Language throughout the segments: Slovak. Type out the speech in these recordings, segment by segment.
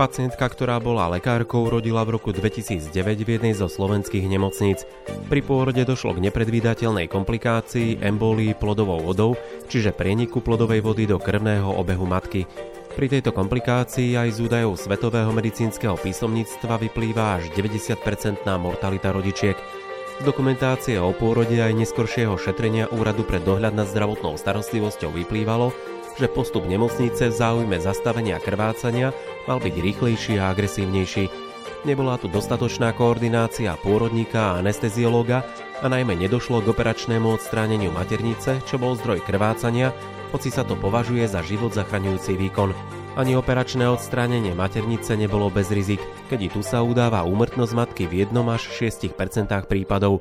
Pacientka, ktorá bola lekárkou, rodila v roku 2009 v jednej zo slovenských nemocníc. Pri pôrode došlo k nepredvídateľnej komplikácii embolii plodovou vodou, čiže prieniku plodovej vody do krvného obehu matky. Pri tejto komplikácii aj z údajov Svetového medicínskeho písomníctva vyplýva až 90-percentná mortalita rodičiek. Z dokumentácie o pôrode aj neskoršieho šetrenia Úradu pre dohľad nad zdravotnou starostlivosťou vyplývalo, že postup nemocnice v záujme zastavenia krvácania mal byť rýchlejší a agresívnejší. Nebola tu dostatočná koordinácia pôrodníka a anesteziológa a najmä nedošlo k operačnému odstráneniu maternice, čo bol zdroj krvácania, hoci sa to považuje za život zachraňujúci výkon. Ani operačné odstránenie maternice nebolo bez rizik, keď tu sa udáva úmrtnosť matky v 1 až 6% prípadov.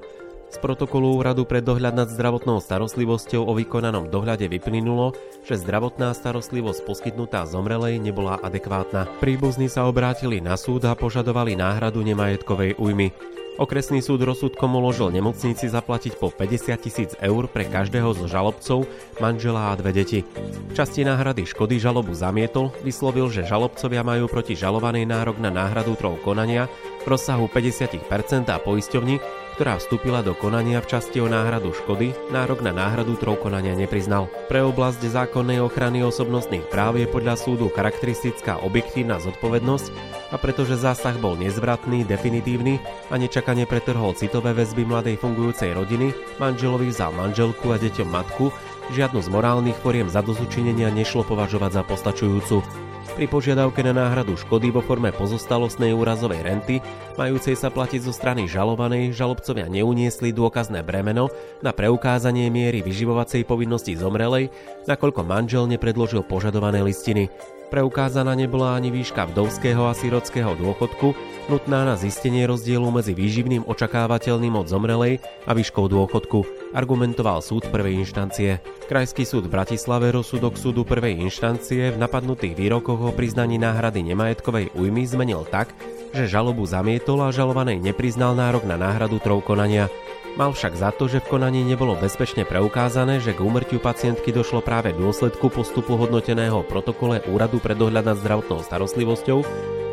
Z protokolu Úradu pre dohľad nad zdravotnou starostlivosťou o vykonanom dohľade vyplynulo, že zdravotná starostlivosť poskytnutá zomrelej nebola adekvátna. Príbuzní sa obrátili na súd a požadovali náhradu nemajetkovej újmy. Okresný súd rozsudkom uložil nemocnici zaplatiť po 50 tisíc eur pre každého zo žalobcov, manžela a dve deti. Časti náhrady škody žalobu zamietol, vyslovil, že žalobcovia majú proti žalovanej nárok na náhradu trov konania v rozsahu 50% a poisťovni, ktorá vstúpila do konania v časti o náhradu škody, nárok na náhradu trov konania nepriznal. Pre oblasť zákonnej ochrany osobnostných práv je podľa súdu charakteristická objektívna zodpovednosť a pretože zásah bol nezvratný, definitívny a nečakane pretrhol citové väzby mladej fungujúcej rodiny, manželovi vzal manželku a deťom matku, žiadnu z morálnych foriem zadozučinenia nešlo považovať za postačujúcu pri požiadavke na náhradu škody vo forme pozostalostnej úrazovej renty, majúcej sa platiť zo strany žalovanej, žalobcovia neuniesli dôkazné bremeno na preukázanie miery vyživovacej povinnosti zomrelej, nakoľko manžel nepredložil požadované listiny. Preukázaná nebola ani výška vdovského a sirockého dôchodku, nutná na zistenie rozdielu medzi výživným očakávateľným od zomrelej a výškou dôchodku, argumentoval súd prvej inštancie. Krajský súd v Bratislave rozsudok súdu prvej inštancie v napadnutých výrokoch o priznaní náhrady nemajetkovej újmy zmenil tak, že žalobu zamietol a žalovanej nepriznal nárok na náhradu trov konania. Mal však za to, že v konaní nebolo bezpečne preukázané, že k úmrtiu pacientky došlo práve v dôsledku postupu hodnoteného protokole Úradu pre dohľad nad zdravotnou starostlivosťou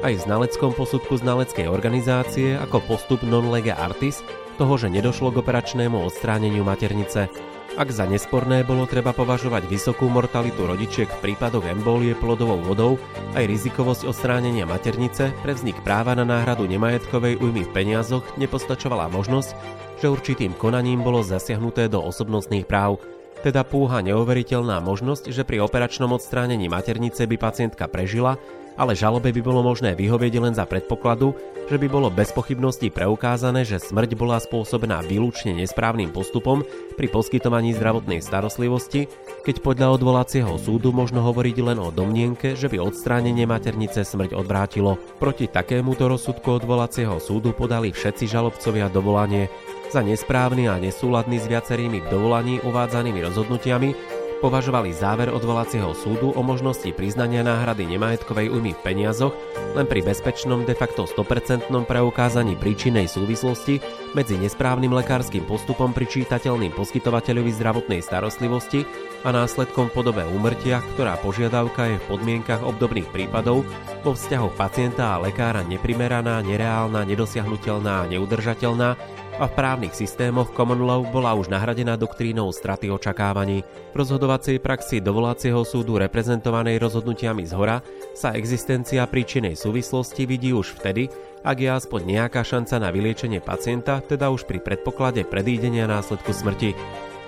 aj v znaleckom posudku znaleckej organizácie ako postup non lege artis toho, že nedošlo k operačnému odstráneniu maternice. Ak za nesporné bolo treba považovať vysokú mortalitu rodičiek v prípadoch embólie plodovou vodou, aj rizikovosť odstránenia maternice pre vznik práva na náhradu nemajetkovej újmy v peniazoch nepostačovala možnosť, že určitým konaním bolo zasiahnuté do osobnostných práv, teda púha neuveriteľná možnosť, že pri operačnom odstránení maternice by pacientka prežila ale žalobe by bolo možné vyhovieť len za predpokladu, že by bolo bez pochybností preukázané, že smrť bola spôsobená výlučne nesprávnym postupom pri poskytovaní zdravotnej starostlivosti, keď podľa odvolacieho súdu možno hovoriť len o domnienke, že by odstránenie maternice smrť odvrátilo. Proti takémuto rozsudku odvolacieho súdu podali všetci žalobcovia dovolanie za nesprávny a nesúladný s viacerými v dovolaní uvádzanými rozhodnutiami považovali záver odvolacieho súdu o možnosti priznania náhrady nemajetkovej újmy v peniazoch len pri bezpečnom de facto 100% preukázaní príčinej súvislosti medzi nesprávnym lekárskym postupom pričítateľným poskytovateľovi zdravotnej starostlivosti a následkom podobe úmrtia, ktorá požiadavka je v podmienkach obdobných prípadov vo vzťahoch pacienta a lekára neprimeraná, nereálna, nedosiahnutelná a neudržateľná a v právnych systémoch common law bola už nahradená doktrínou straty očakávaní. V rozhodovacej praxi dovolacieho súdu reprezentovanej rozhodnutiami z hora sa existencia príčinej súvislosti vidí už vtedy, ak je aspoň nejaká šanca na vyliečenie pacienta, teda už pri predpoklade predídenia následku smrti.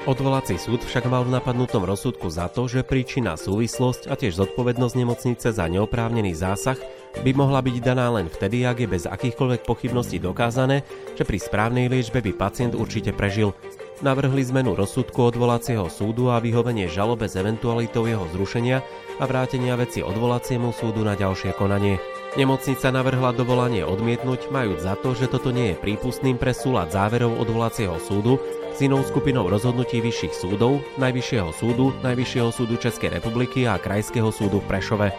Odvolací súd však mal v napadnutom rozsudku za to, že príčina súvislosť a tiež zodpovednosť nemocnice za neoprávnený zásah by mohla byť daná len vtedy, ak je bez akýchkoľvek pochybností dokázané, že pri správnej liečbe by pacient určite prežil. Navrhli zmenu rozsudku odvolacieho súdu a vyhovenie žalobe s eventualitou jeho zrušenia a vrátenia veci odvolaciemu súdu na ďalšie konanie. Nemocnica navrhla dovolanie odmietnúť, majúc za to, že toto nie je prípustným pre súlad záverov odvolacieho súdu s inou skupinou rozhodnutí vyšších súdov, Najvyššieho súdu, Najvyššieho súdu Českej republiky a Krajského súdu v Prešove.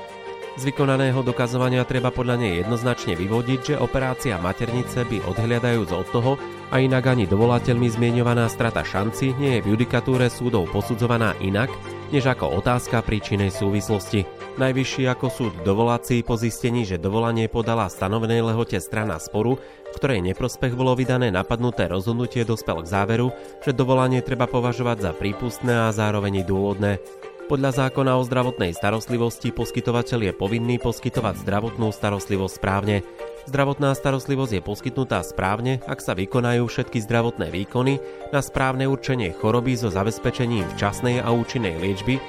Z vykonaného dokazovania treba podľa nej jednoznačne vyvodiť, že operácia maternice by odhliadajúc od toho, a inak ani dovolateľmi zmienovaná strata šanci nie je v judikatúre súdov posudzovaná inak, než ako otázka príčinej súvislosti. Najvyšší ako súd dovoláci po zistení, že dovolanie podala stanovenej lehote strana sporu, v ktorej neprospech bolo vydané napadnuté rozhodnutie, dospel k záveru, že dovolanie treba považovať za prípustné a zároveň dôvodné. Podľa zákona o zdravotnej starostlivosti poskytovateľ je povinný poskytovať zdravotnú starostlivosť správne. Zdravotná starostlivosť je poskytnutá správne, ak sa vykonajú všetky zdravotné výkony na správne určenie choroby so zabezpečením včasnej a účinnej liečby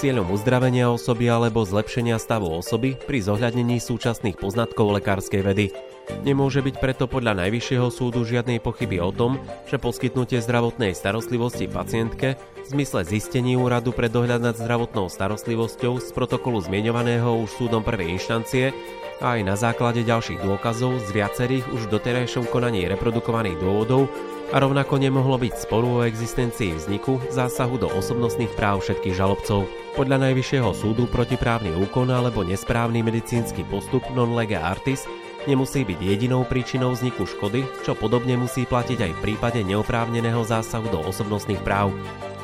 cieľom uzdravenia osoby alebo zlepšenia stavu osoby pri zohľadnení súčasných poznatkov lekárskej vedy. Nemôže byť preto podľa Najvyššieho súdu žiadnej pochyby o tom, že poskytnutie zdravotnej starostlivosti pacientke v zmysle zistení úradu pre dohľad nad zdravotnou starostlivosťou z protokolu zmienovaného už súdom prvej inštancie a aj na základe ďalších dôkazov z viacerých už doterajšom konaní reprodukovaných dôvodov a rovnako nemohlo byť sporu o existencii vzniku zásahu do osobnostných práv všetkých žalobcov. Podľa Najvyššieho súdu protiprávny úkon alebo nesprávny medicínsky postup non lega artis nemusí byť jedinou príčinou vzniku škody, čo podobne musí platiť aj v prípade neoprávneného zásahu do osobnostných práv.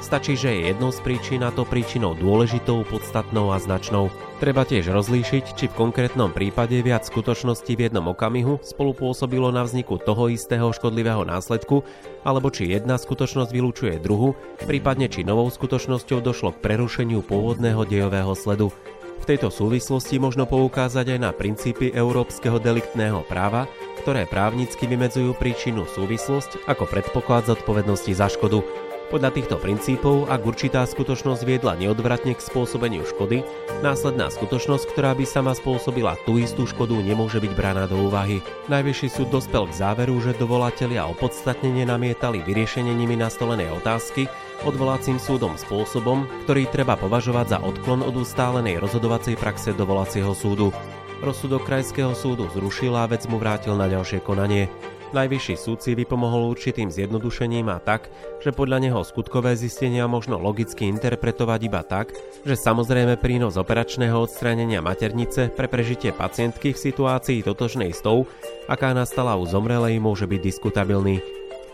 Stačí, že je jednou z príčin a to príčinou dôležitou, podstatnou a značnou. Treba tiež rozlíšiť, či v konkrétnom prípade viac skutočností v jednom okamihu spolupôsobilo na vzniku toho istého škodlivého následku, alebo či jedna skutočnosť vylúčuje druhu, prípadne či novou skutočnosťou došlo k prerušeniu pôvodného dejového sledu. V tejto súvislosti možno poukázať aj na princípy európskeho deliktného práva, ktoré právnicky vymedzujú príčinu súvislosť ako predpoklad zodpovednosti za škodu. Podľa týchto princípov, ak určitá skutočnosť viedla neodvratne k spôsobeniu škody, následná skutočnosť, ktorá by sama spôsobila tú istú škodu, nemôže byť braná do úvahy. Najvyšší súd dospel k záveru, že dovolatelia opodstatnene namietali vyriešenie nimi nastolenej otázky odvolacím súdom spôsobom, ktorý treba považovať za odklon od ustálenej rozhodovacej praxe dovolacieho súdu. Rozsudok Krajského súdu zrušil a vec mu vrátil na ďalšie konanie. Najvyšší súd si vypomohol určitým zjednodušením a tak, že podľa neho skutkové zistenia možno logicky interpretovať iba tak, že samozrejme prínos operačného odstránenia maternice pre prežitie pacientky v situácii totožnej s tou, aká nastala u zomrelej, môže byť diskutabilný.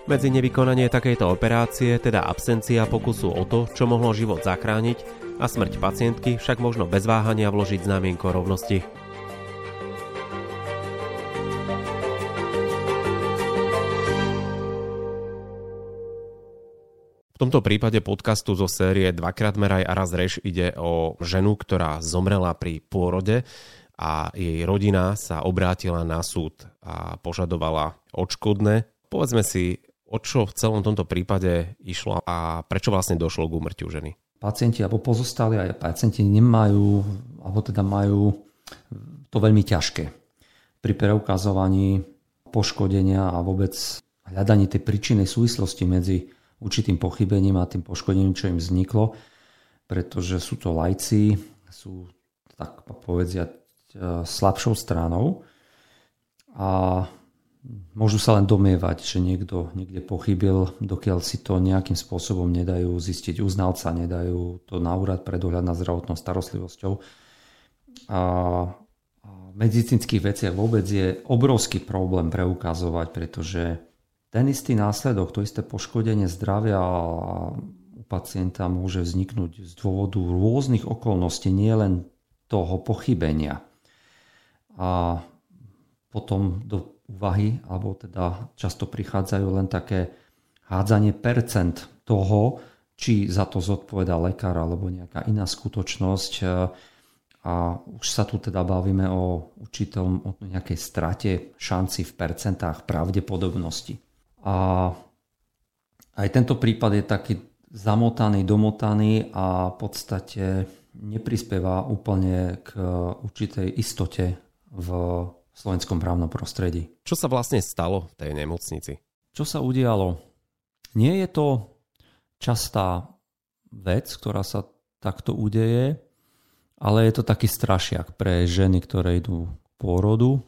Medzi nevykonanie takejto operácie, teda absencia pokusu o to, čo mohlo život zachrániť, a smrť pacientky však možno bez váhania vložiť znamienko rovnosti. Tomto prípade podcastu zo série Dvakrát meraj a raz reš ide o ženu, ktorá zomrela pri pôrode a jej rodina sa obrátila na súd a požadovala odškodné. Povedzme si, o čo v celom tomto prípade išlo a prečo vlastne došlo k úmrtiu ženy. Pacienti alebo pozostali aj pacienti nemajú, alebo teda majú to veľmi ťažké pri preukazovaní poškodenia a vôbec hľadaní tej príčinnej súvislosti medzi určitým pochybením a tým poškodením, čo im vzniklo, pretože sú to lajci, sú tak povedzia slabšou stranou a môžu sa len domievať, že niekto niekde pochybil, dokiaľ si to nejakým spôsobom nedajú zistiť uznalca, nedajú to na úrad pre nad zdravotnou starostlivosťou. A medicínskych veciach vôbec je obrovský problém preukazovať, pretože ten istý následok, to isté poškodenie zdravia u pacienta môže vzniknúť z dôvodu rôznych okolností, nielen toho pochybenia. A potom do úvahy, alebo teda často prichádzajú len také hádzanie percent toho, či za to zodpoveda lekár alebo nejaká iná skutočnosť. A už sa tu teda bavíme o určitom, o nejakej strate šanci v percentách pravdepodobnosti. A aj tento prípad je taký zamotaný, domotaný a v podstate neprispieva úplne k určitej istote v slovenskom právnom prostredí. Čo sa vlastne stalo v tej nemocnici? Čo sa udialo? Nie je to častá vec, ktorá sa takto udeje, ale je to taký strašiak pre ženy, ktoré idú k pôrodu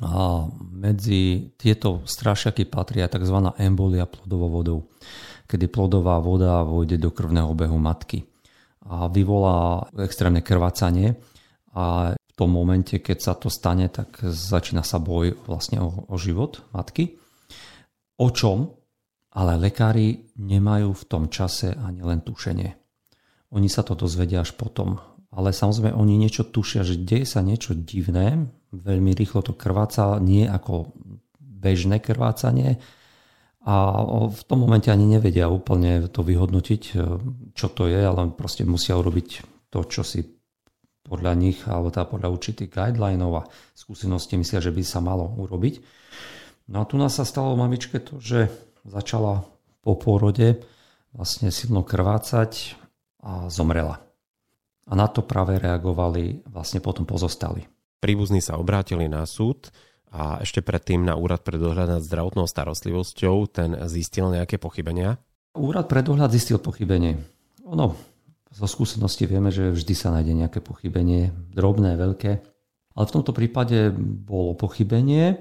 a medzi tieto strašiaky patria tzv. embolia plodovou vodou, kedy plodová voda vôjde do krvného obehu matky a vyvolá extrémne krvácanie a v tom momente, keď sa to stane, tak začína sa boj vlastne o, o život matky. O čom? Ale lekári nemajú v tom čase ani len tušenie. Oni sa to dozvedia až potom. ale samozrejme oni niečo tušia, že deje sa niečo divné, veľmi rýchlo to krváca, nie ako bežné krvácanie a v tom momente ani nevedia úplne to vyhodnotiť, e, čo to je, ale proste musia urobiť to, čo si podľa nich, alebo teda podľa určitých guidelinov a skúseností myslia, že by sa malo urobiť. No a tu nás sa stalo mamičke to, že začala po pôrode vlastne silno krvácať a zomrela. A na to práve reagovali vlastne potom pozostali. Príbuzní sa obrátili na súd a ešte predtým na Úrad pre dohľad nad zdravotnou starostlivosťou ten zistil nejaké pochybenia? Úrad pre dohľad zistil pochybenie. Ono, zo skúsenosti vieme, že vždy sa nájde nejaké pochybenie, drobné, veľké. Ale v tomto prípade bolo pochybenie,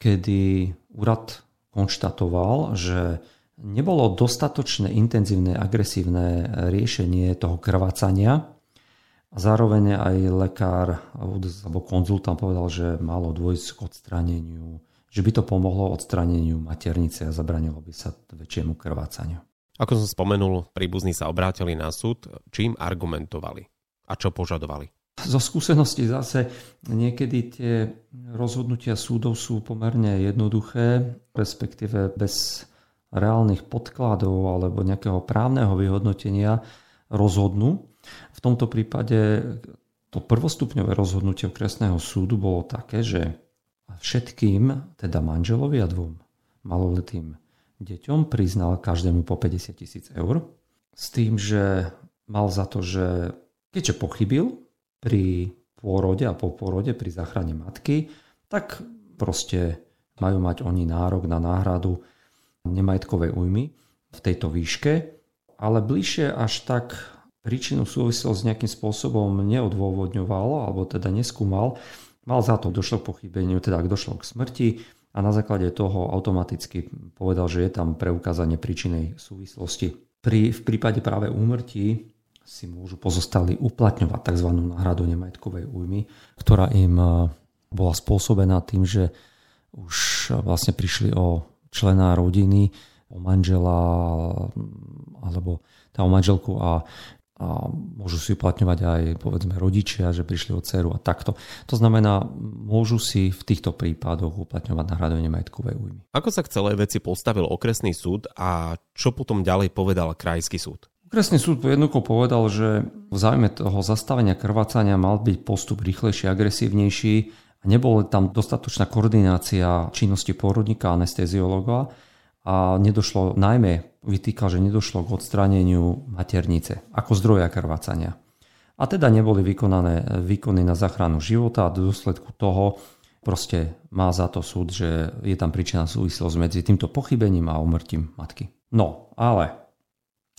kedy úrad konštatoval, že nebolo dostatočné intenzívne agresívne riešenie toho krvácania a zároveň aj lekár alebo konzultant povedal, že malo dôjsť k odstráneniu, že by to pomohlo odstráneniu maternice a zabranilo by sa väčšiemu krvácaniu. Ako som spomenul, príbuzní sa obrátili na súd, čím argumentovali a čo požadovali. Zo skúsenosti zase niekedy tie rozhodnutia súdov sú pomerne jednoduché, respektíve bez reálnych podkladov alebo nejakého právneho vyhodnotenia rozhodnú. V tomto prípade to prvostupňové rozhodnutie okresného súdu bolo také, že všetkým, teda manželovi a dvom maloletým deťom priznal každému po 50 tisíc eur s tým, že mal za to, že keďže pochybil pri pôrode a po pôrode pri záchrane matky, tak proste majú mať oni nárok na náhradu nemajetkovej újmy v tejto výške, ale bližšie až tak príčinu súvislosť nejakým spôsobom neodôvodňoval, alebo teda neskúmal, mal za to, došlo k pochybeniu, teda došlo k smrti a na základe toho automaticky povedal, že je tam preukázanie príčinej súvislosti. Pri, v prípade práve úmrtí si môžu pozostali uplatňovať tzv. náhradu nemajetkovej újmy, ktorá im e, bola spôsobená tým, že už vlastne prišli o člena rodiny, o manžela alebo tá o manželku a a môžu si uplatňovať aj povedzme rodičia, že prišli o dceru a takto. To znamená, môžu si v týchto prípadoch uplatňovať nahradenie majetkovej újmy. Ako sa k celej veci postavil okresný súd a čo potom ďalej povedal krajský súd? Okresný súd jednoducho povedal, že v záujme toho zastavenia krvácania mal byť postup rýchlejší, agresívnejší a nebola tam dostatočná koordinácia činnosti pôrodníka a anesteziológa a nedošlo, najmä vytýkal, že nedošlo k odstráneniu maternice ako zdroja krvácania. A teda neboli vykonané výkony na záchranu života a v dôsledku toho proste má za to súd, že je tam príčina súvislosť medzi týmto pochybením a umrtím matky. No, ale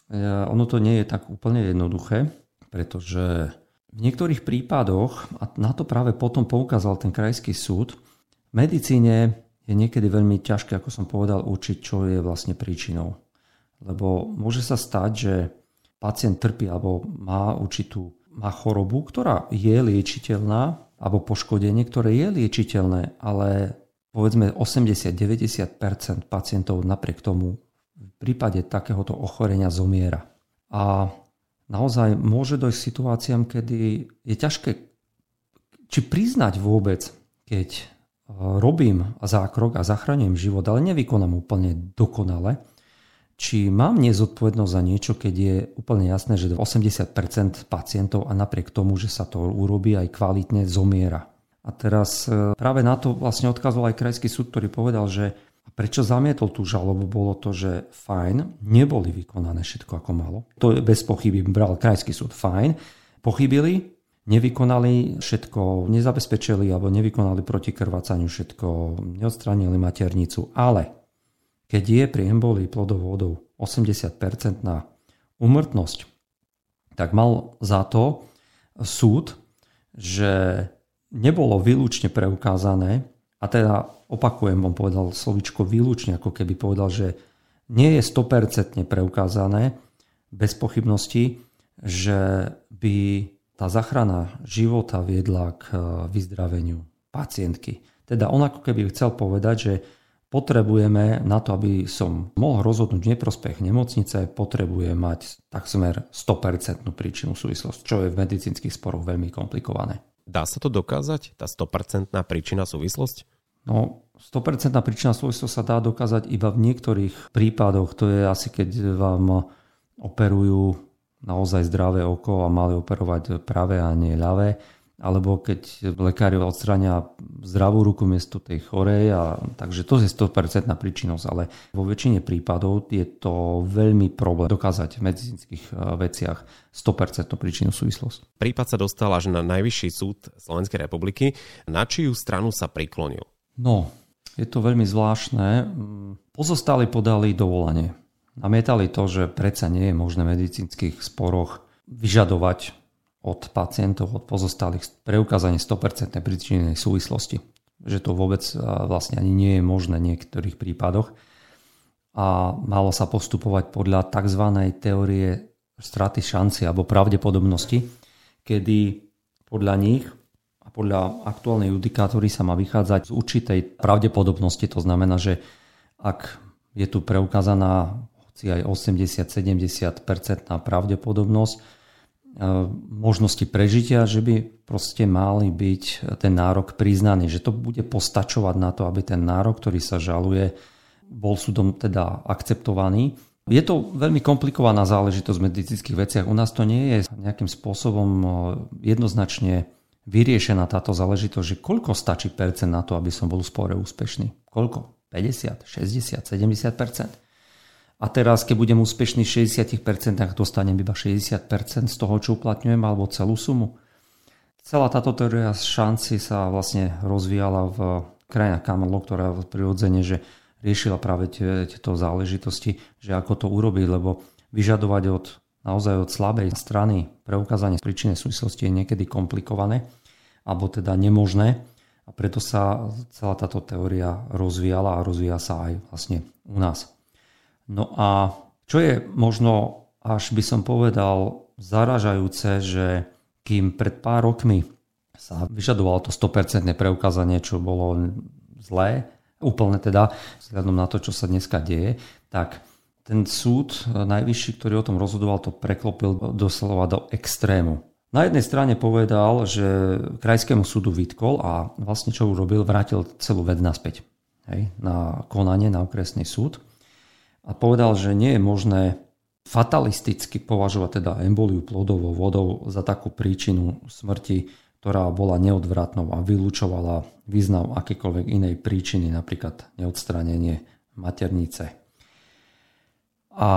E, ono to nie je tak úplne jednoduché, pretože v niektorých prípadoch, a na to práve potom poukázal ten krajský súd, v medicíne je niekedy veľmi ťažké, ako som povedal, učiť, čo je vlastne príčinou. Lebo môže sa stať, že pacient trpí alebo má určitú má chorobu, ktorá je liečiteľná, alebo poškodenie, ktoré je liečiteľné, ale povedzme 80-90% pacientov napriek tomu v prípade takéhoto ochorenia zomiera. A naozaj môže dojsť k situáciám, kedy je ťažké či priznať vôbec, keď robím zákrok a zachraňujem život, ale nevykonám úplne dokonale, či mám nezodpovednosť za niečo, keď je úplne jasné, že 80% pacientov a napriek tomu, že sa to urobí aj kvalitne, zomiera. A teraz e, práve na to vlastne odkazoval aj krajský súd, ktorý povedal, že prečo zamietol tú žalobu? Bolo to, že fajn, neboli vykonané všetko ako malo. To bez pochyby, bral krajský súd fajn. Pochybili, nevykonali všetko, nezabezpečili alebo nevykonali proti krvácaniu všetko, neodstránili maternicu, ale keď je pri embolii plodovodov 80% na umrtnosť, tak mal za to súd, že nebolo výlučne preukázané, a teda opakujem, on povedal slovičko výlučne, ako keby povedal, že nie je 100% preukázané bez pochybnosti, že by tá zachrana života viedla k vyzdraveniu pacientky. Teda on ako keby chcel povedať, že potrebujeme na to, aby som mohol rozhodnúť neprospech nemocnice, potrebujem mať takmer 100% príčinu súvislosť, čo je v medicínskych sporoch veľmi komplikované. Dá sa to dokázať, tá 100% príčina súvislosť? No, 100% príčina súvislosť sa dá dokázať iba v niektorých prípadoch. To je asi keď vám operujú naozaj zdravé oko a mali operovať pravé a nie ľavé alebo keď lekári odstrania zdravú ruku miesto tej chorej. A, takže to je 100% príčinnosť, ale vo väčšine prípadov je to veľmi problém dokázať v medicínskych e, veciach 100% príčinu súvislosť. Prípad sa dostal až na Najvyšší súd Slovenskej republiky. Na čiu stranu sa priklonil? No, je to veľmi zvláštne. Pozostali podali dovolanie. Namietali to, že predsa nie je možné v medicínskych sporoch vyžadovať od pacientov, od pozostalých preukázanie 100% príčinnej súvislosti. Že to vôbec vlastne ani nie je možné v niektorých prípadoch. A malo sa postupovať podľa tzv. teórie straty šanci alebo pravdepodobnosti, kedy podľa nich a podľa aktuálnej judikátory sa má vychádzať z určitej pravdepodobnosti. To znamená, že ak je tu preukázaná hoci aj 80-70% pravdepodobnosť, E, možnosti prežitia, že by proste mali byť ten nárok priznaný, že to bude postačovať na to, aby ten nárok, ktorý sa žaluje, bol súdom teda akceptovaný. Je to veľmi komplikovaná záležitosť v medicínskych veciach. U nás to nie je nejakým spôsobom e, jednoznačne vyriešená táto záležitosť, že koľko stačí percent na to, aby som bol v spore úspešný. Koľko? 50, 60, 70 percent. A teraz, keď budem úspešný v 60%, dostanem iba 60% z toho, čo uplatňujem, alebo celú sumu. Celá táto teória šanci sa vlastne rozvíjala v krajinách Kamerlo, ktorá prirodzene, že riešila práve tieto záležitosti, že ako to urobiť, lebo vyžadovať od naozaj od slabej strany preukázanie príčinnej súvislosti je niekedy komplikované, alebo teda nemožné. A preto sa celá táto teória rozvíjala a rozvíja sa aj vlastne u nás. No a čo je možno, až by som povedal, zaražajúce, že kým pred pár rokmi sa vyžadovalo to 100% preukázanie, čo bolo zlé, úplne teda, vzhľadom na to, čo sa dneska deje, tak ten súd najvyšší, ktorý o tom rozhodoval, to preklopil doslova do extrému. Na jednej strane povedal, že krajskému súdu vytkol a vlastne čo urobil, vrátil celú vec naspäť hej, na konanie na okresný súd a povedal, že nie je možné fatalisticky považovať teda emboliu plodovou vodou za takú príčinu smrti, ktorá bola neodvratnou a vylúčovala význam akékoľvek inej príčiny, napríklad neodstranenie maternice. A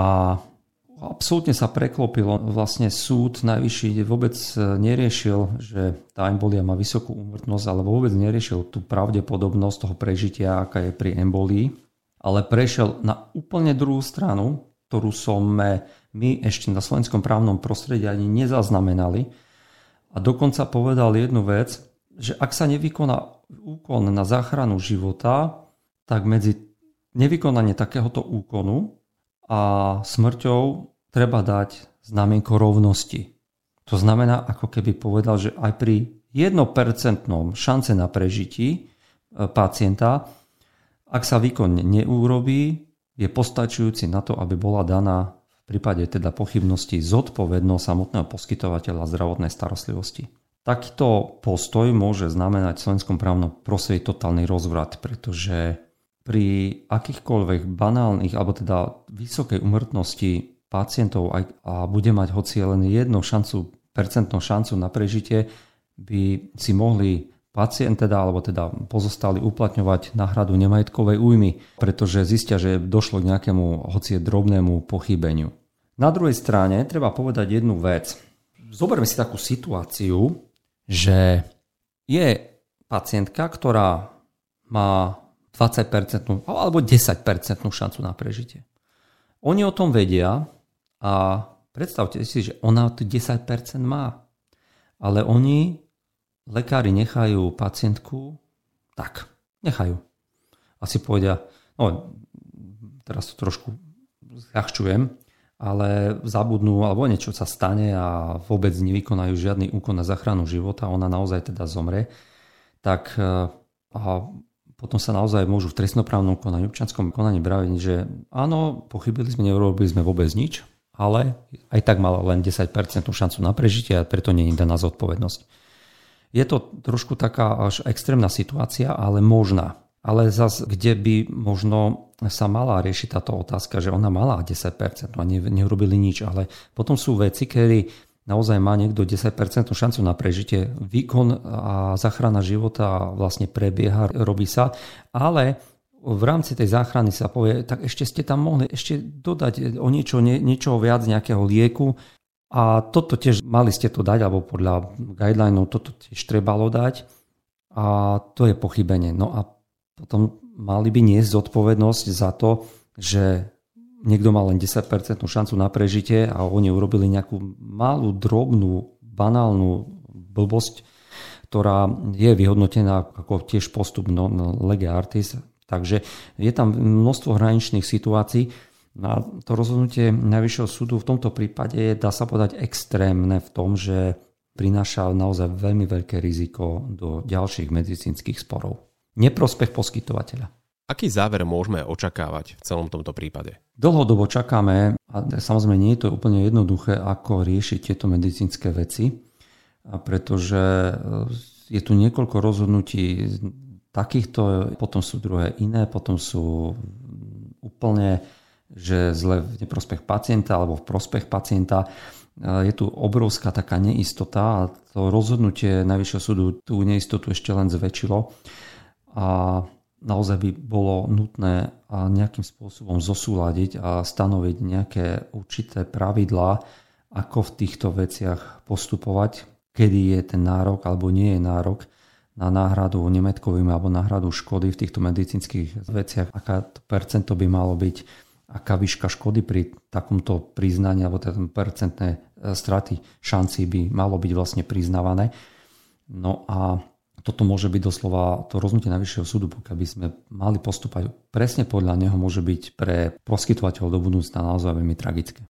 absolútne sa preklopilo. Vlastne súd najvyšší vôbec neriešil, že tá embolia má vysokú úmrtnosť, alebo vôbec neriešil tú pravdepodobnosť toho prežitia, aká je pri embolii ale prešiel na úplne druhú stranu, ktorú sme my ešte na slovenskom právnom prostredí ani nezaznamenali. A dokonca povedal jednu vec, že ak sa nevykoná úkon na záchranu života, tak medzi nevykonanie takéhoto úkonu a smrťou treba dať znamienko rovnosti. To znamená, ako keby povedal, že aj pri 1% šance na prežití e, pacienta ak sa výkon neurobí, je postačujúci na to, aby bola daná v prípade teda pochybnosti zodpovednosť samotného poskytovateľa zdravotnej starostlivosti. Takýto postoj môže znamenať v slovenskom právnom prostredí totálny rozvrat, pretože pri akýchkoľvek banálnych alebo teda vysokej umrtnosti pacientov a bude mať hoci len jednu šancu, percentnú šancu na prežitie, by si mohli pacient teda, alebo teda pozostali uplatňovať náhradu nemajetkovej újmy, pretože zistia, že došlo k nejakému hoci drobnému pochybeniu. Na druhej strane treba povedať jednu vec. Zoberme si takú situáciu, že je pacientka, ktorá má 20% alebo 10% šancu na prežitie. Oni o tom vedia a predstavte si, že ona to 10% má. Ale oni lekári nechajú pacientku tak. Nechajú. Asi povedia, no teraz to trošku zľahčujem, ale zabudnú alebo niečo sa stane a vôbec nevykonajú žiadny úkon na záchranu života, ona naozaj teda zomre, tak e, a potom sa naozaj môžu v trestnoprávnom konaní, občanskom konaní braviť, že áno, pochybili sme, neurobili sme vôbec nič, ale aj tak mala len 10% šancu na prežitie a preto nie je daná zodpovednosť. Je to trošku taká až extrémna situácia, ale možná. Ale zase, kde by možno sa mala riešiť táto otázka, že ona mala 10% a neurobili nič, ale potom sú veci, kedy naozaj má niekto 10% šancu na prežitie, výkon a záchrana života vlastne prebieha, robí sa, ale v rámci tej záchrany sa povie, tak ešte ste tam mohli ešte dodať o niečo, nie, niečo viac, nejakého lieku a toto tiež mali ste to dať, alebo podľa guidelinov toto tiež trebalo dať a to je pochybenie. No a potom mali by niesť zodpovednosť za to, že niekto mal len 10% šancu na prežitie a oni urobili nejakú malú, drobnú, banálnu blbosť, ktorá je vyhodnotená ako tiež postup no, no, lege artis. Takže je tam množstvo hraničných situácií. A to rozhodnutie Najvyššieho súdu v tomto prípade je, dá sa povedať, extrémne v tom, že prináša naozaj veľmi veľké riziko do ďalších medicínskych sporov neprospech poskytovateľa. Aký záver môžeme očakávať v celom tomto prípade? Dlhodobo čakáme, a samozrejme nie je to úplne jednoduché, ako riešiť tieto medicínske veci, pretože e, je tu niekoľko rozhodnutí takýchto, potom sú druhé iné, potom sú úplne, že zle v neprospech pacienta alebo v prospech pacienta. E, je tu obrovská taká neistota a to rozhodnutie Najvyššieho súdu tú neistotu ešte len zväčšilo a naozaj by bolo nutné nejakým spôsobom zosúľadiť a stanoviť nejaké určité pravidlá, ako v týchto veciach postupovať, kedy je ten nárok alebo nie je nárok na náhradu nemetkovým alebo náhradu škody v týchto medicínskych veciach, aká to percento by malo byť, aká výška škody pri takomto priznaní alebo teda percentné e, straty šanci by malo byť vlastne priznávané. No a toto môže byť doslova to rozhodnutie Najvyššieho súdu, pokiaľ by sme mali postúpať presne podľa neho, môže byť pre poskytovateľov do budúcna naozaj veľmi tragické.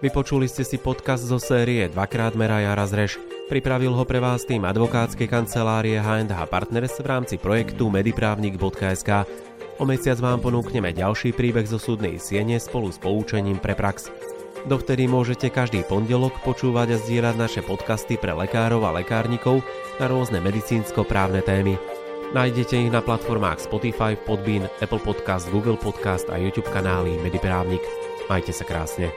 Vypočuli ste si podcast zo série Dvakrát meraj a razreš. Pripravil ho pre vás tým advokátskej kancelárie H&H Partners v rámci projektu mediprávnik.sk O mesiac vám ponúkneme ďalší príbeh zo súdnej siene spolu s poučením pre prax. Dovtedy môžete každý pondelok počúvať a zdieľať naše podcasty pre lekárov a lekárnikov na rôzne medicínsko-právne témy. Nájdete ich na platformách Spotify, Podbean, Apple Podcast, Google Podcast a YouTube kanály Mediprávnik. Majte sa krásne.